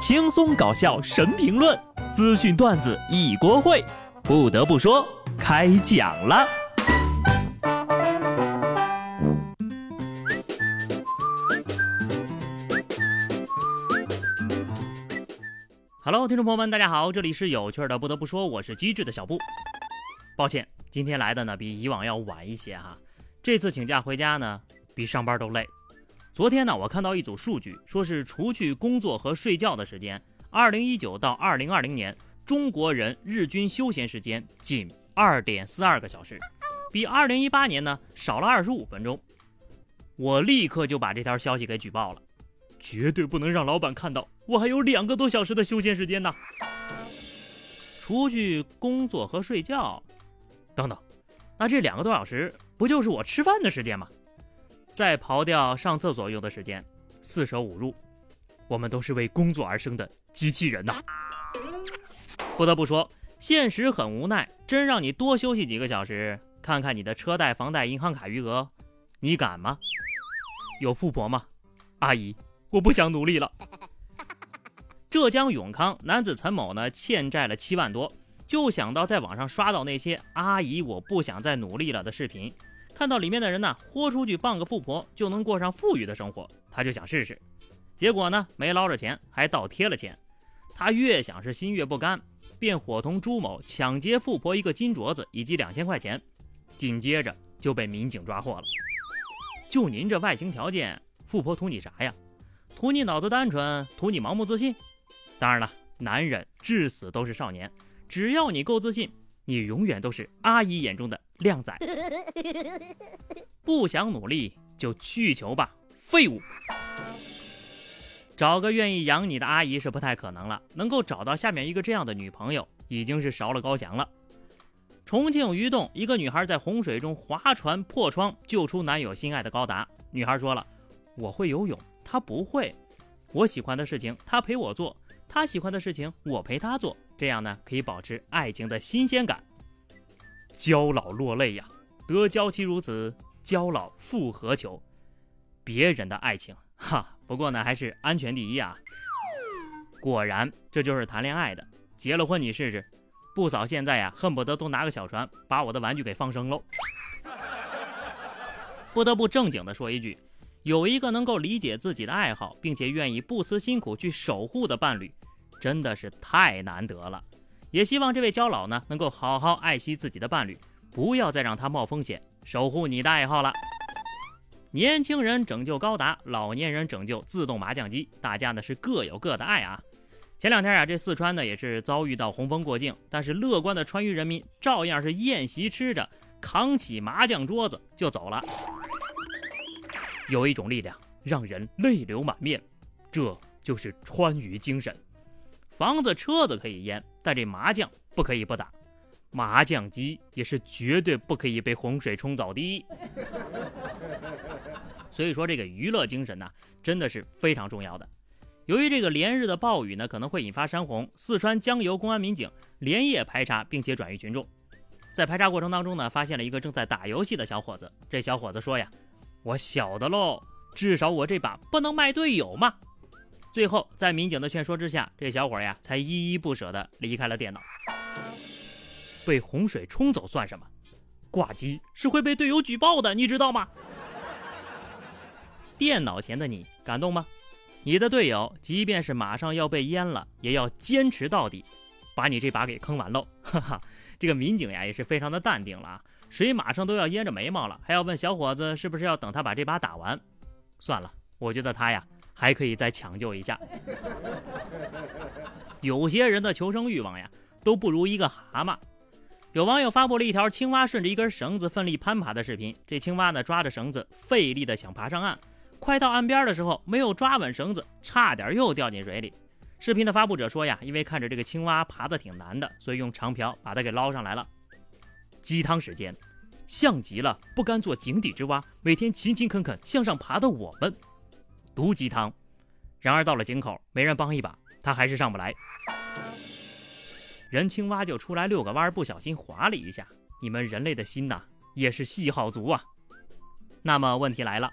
轻松搞笑神评论，资讯段子一锅烩。不得不说，开讲了。Hello，听众朋友们，大家好，这里是有趣的。不得不说，我是机智的小布。抱歉，今天来的呢比以往要晚一些哈。这次请假回家呢，比上班都累。昨天呢，我看到一组数据，说是除去工作和睡觉的时间，二零一九到二零二零年，中国人日均休闲时间仅二点四二个小时，比二零一八年呢少了二十五分钟。我立刻就把这条消息给举报了，绝对不能让老板看到我还有两个多小时的休闲时间呢。除去工作和睡觉，等等，那这两个多小时不就是我吃饭的时间吗？再刨掉上厕所用的时间，四舍五入，我们都是为工作而生的机器人呐。不得不说，现实很无奈，真让你多休息几个小时，看看你的车贷、房贷、银行卡余额，你敢吗？有富婆吗？阿姨，我不想努力了。浙江永康男子陈某呢，欠债了七万多，就想到在网上刷到那些“阿姨，我不想再努力了”的视频。看到里面的人呢，豁出去傍个富婆就能过上富裕的生活，他就想试试。结果呢，没捞着钱，还倒贴了钱。他越想是心越不甘，便伙同朱某抢劫富婆一个金镯子以及两千块钱，紧接着就被民警抓获了。就您这外形条件，富婆图你啥呀？图你脑子单纯，图你盲目自信？当然了，男人至死都是少年，只要你够自信。你永远都是阿姨眼中的靓仔，不想努力就去求吧，废物！找个愿意养你的阿姨是不太可能了，能够找到下面一个这样的女朋友，已经是烧了高翔了。重庆鱼洞一个女孩在洪水中划船破窗救出男友心爱的高达，女孩说了：“我会游泳，他不会；我喜欢的事情他陪我做，他喜欢的事情我陪他做。”这样呢，可以保持爱情的新鲜感。娇老落泪呀，得娇妻如此，娇老复何求？别人的爱情，哈，不过呢，还是安全第一啊。果然，这就是谈恋爱的。结了婚你试试，不嫂现在呀，恨不得都拿个小船把我的玩具给放生喽。不得不正经的说一句，有一个能够理解自己的爱好，并且愿意不辞辛苦去守护的伴侣。真的是太难得了，也希望这位焦老呢能够好好爱惜自己的伴侣，不要再让他冒风险，守护你的爱好了。年轻人拯救高达，老年人拯救自动麻将机，大家呢是各有各的爱啊。前两天啊，这四川呢也是遭遇到洪峰过境，但是乐观的川渝人民照样是宴席吃着，扛起麻将桌子就走了。有一种力量让人泪流满面，这就是川渝精神。房子、车子可以淹，但这麻将不可以不打，麻将机也是绝对不可以被洪水冲走的。所以说，这个娱乐精神呢，真的是非常重要的。由于这个连日的暴雨呢，可能会引发山洪，四川江油公安民警连夜排查，并且转移群众。在排查过程当中呢，发现了一个正在打游戏的小伙子。这小伙子说呀：“我晓得喽，至少我这把不能卖队友嘛。”最后，在民警的劝说之下，这小伙呀才依依不舍地离开了电脑。被洪水冲走算什么？挂机是会被队友举报的，你知道吗？电脑前的你感动吗？你的队友即便是马上要被淹了，也要坚持到底，把你这把给坑完喽！哈哈，这个民警呀也是非常的淡定了啊，水马上都要淹着眉毛了，还要问小伙子是不是要等他把这把打完？算了，我觉得他呀。还可以再抢救一下。有些人的求生欲望呀，都不如一个蛤蟆。有网友发布了一条青蛙顺着一根绳子奋力攀爬的视频。这青蛙呢，抓着绳子费力的想爬上岸，快到岸边的时候，没有抓稳绳子，差点又掉进水里。视频的发布者说呀，因为看着这个青蛙爬的挺难的，所以用长瓢把它给捞上来了。鸡汤时间，像极了不甘做井底之蛙，每天勤勤恳恳向上爬的我们。毒鸡汤，然而到了井口，没人帮一把，他还是上不来。人青蛙就出来遛个弯，不小心滑了一下。你们人类的心呐，也是细好足啊。那么问题来了，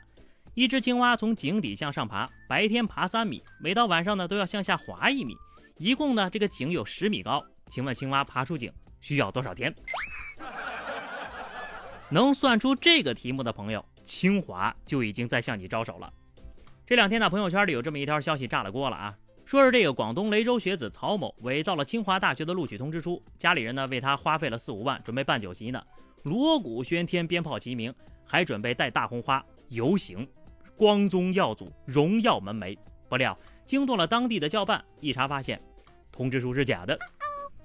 一只青蛙从井底向上爬，白天爬三米，每到晚上呢都要向下滑一米，一共呢这个井有十米高。请问青蛙爬出井需要多少天？能算出这个题目的朋友，清华就已经在向你招手了。这两天呢，朋友圈里有这么一条消息炸了锅了啊，说是这个广东雷州学子曹某伪造了清华大学的录取通知书，家里人呢为他花费了四五万，准备办酒席呢，锣鼓喧天，鞭炮齐鸣，还准备带大红花游行。光宗耀祖，荣耀门楣。不料惊动了当地的教办，一查发现，通知书是假的。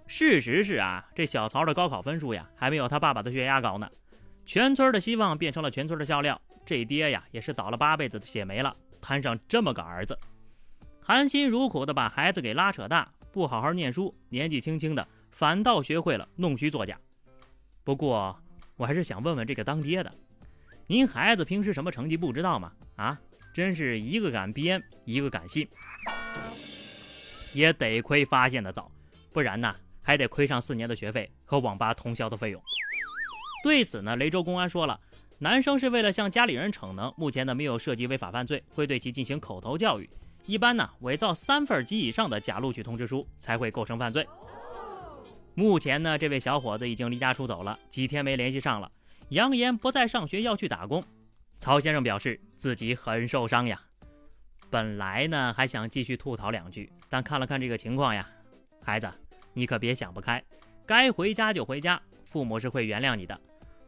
事实是啊，这小曹的高考分数呀，还没有他爸爸的血压高呢。全村的希望变成了全村的笑料。这爹呀，也是倒了八辈子的血霉了，摊上这么个儿子，含辛茹苦的把孩子给拉扯大，不好好念书，年纪轻轻的反倒学会了弄虚作假。不过，我还是想问问这个当爹的。您孩子平时什么成绩不知道吗？啊，真是一个敢编，一个敢信，也得亏发现的早，不然呢，还得亏上四年的学费和网吧通宵的费用。对此呢，雷州公安说了，男生是为了向家里人逞能，目前呢没有涉及违法犯罪，会对其进行口头教育。一般呢，伪造三份及以上的假录取通知书才会构成犯罪。目前呢，这位小伙子已经离家出走了，几天没联系上了。扬言不再上学，要去打工。曹先生表示自己很受伤呀。本来呢还想继续吐槽两句，但看了看这个情况呀，孩子，你可别想不开，该回家就回家，父母是会原谅你的。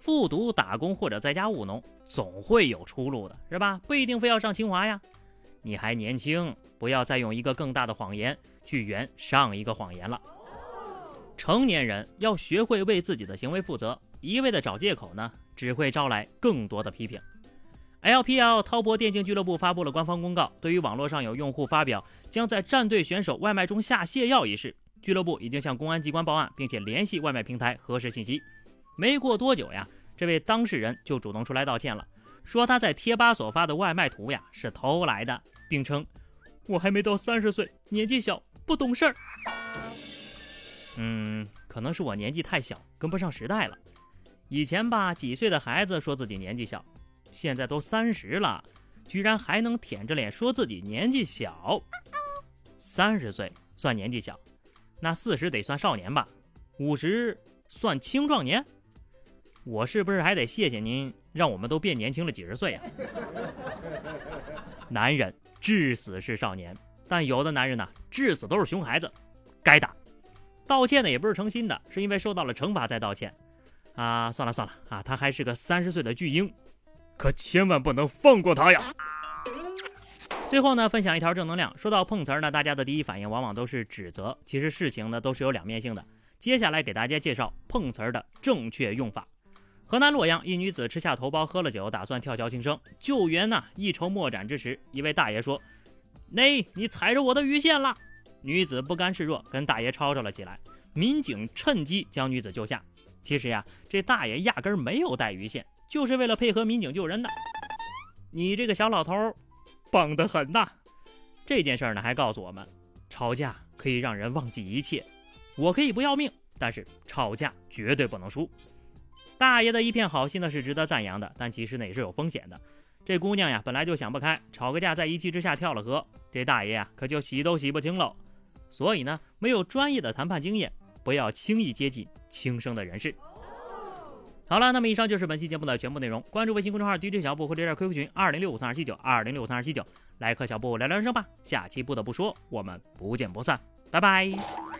复读、打工或者在家务农，总会有出路的，是吧？不一定非要上清华呀。你还年轻，不要再用一个更大的谎言去圆上一个谎言了。成年人要学会为自己的行为负责。一味的找借口呢，只会招来更多的批评。LPL 滔博电竞俱乐部发布了官方公告，对于网络上有用户发表将在战队选手外卖中下泻药一事，俱乐部已经向公安机关报案，并且联系外卖平台核实信息。没过多久呀，这位当事人就主动出来道歉了，说他在贴吧所发的外卖图呀是偷来的，并称我还没到三十岁，年纪小，不懂事儿。嗯，可能是我年纪太小，跟不上时代了。以前吧，几岁的孩子说自己年纪小，现在都三十了，居然还能舔着脸说自己年纪小。三十岁算年纪小，那四十得算少年吧？五十算青壮年？我是不是还得谢谢您，让我们都变年轻了几十岁呀？男人至死是少年，但有的男人呢，至死都是熊孩子，该打。道歉呢也不是诚心的，是因为受到了惩罚才道歉。啊，算了算了啊，他还是个三十岁的巨婴，可千万不能放过他呀！最后呢，分享一条正能量。说到碰瓷儿呢，大家的第一反应往往都是指责，其实事情呢都是有两面性的。接下来给大家介绍碰瓷儿的正确用法。河南洛阳一女子吃下头孢，喝了酒，打算跳桥轻生，救援呢一筹莫展之时，一位大爷说：“那，你踩着我的鱼线了。”女子不甘示弱，跟大爷吵吵了起来。民警趁机将女子救下。其实呀，这大爷压根没有带鱼线，就是为了配合民警救人的。你这个小老头，棒得很呐！这件事呢，还告诉我们，吵架可以让人忘记一切。我可以不要命，但是吵架绝对不能输。大爷的一片好心呢，是值得赞扬的，但其实呢，也是有风险的。这姑娘呀，本来就想不开，吵个架，在一气之下跳了河，这大爷呀，可就洗都洗不清喽。所以呢，没有专业的谈判经验。不要轻易接近轻生的人士。好了，那么以上就是本期节目的全部内容。关注微信公众号 DJ 小布或者加 QQ 群二零六五三二七九二零六五三二七九，来和小布聊聊人生吧。下期不得不说，我们不见不散，拜拜。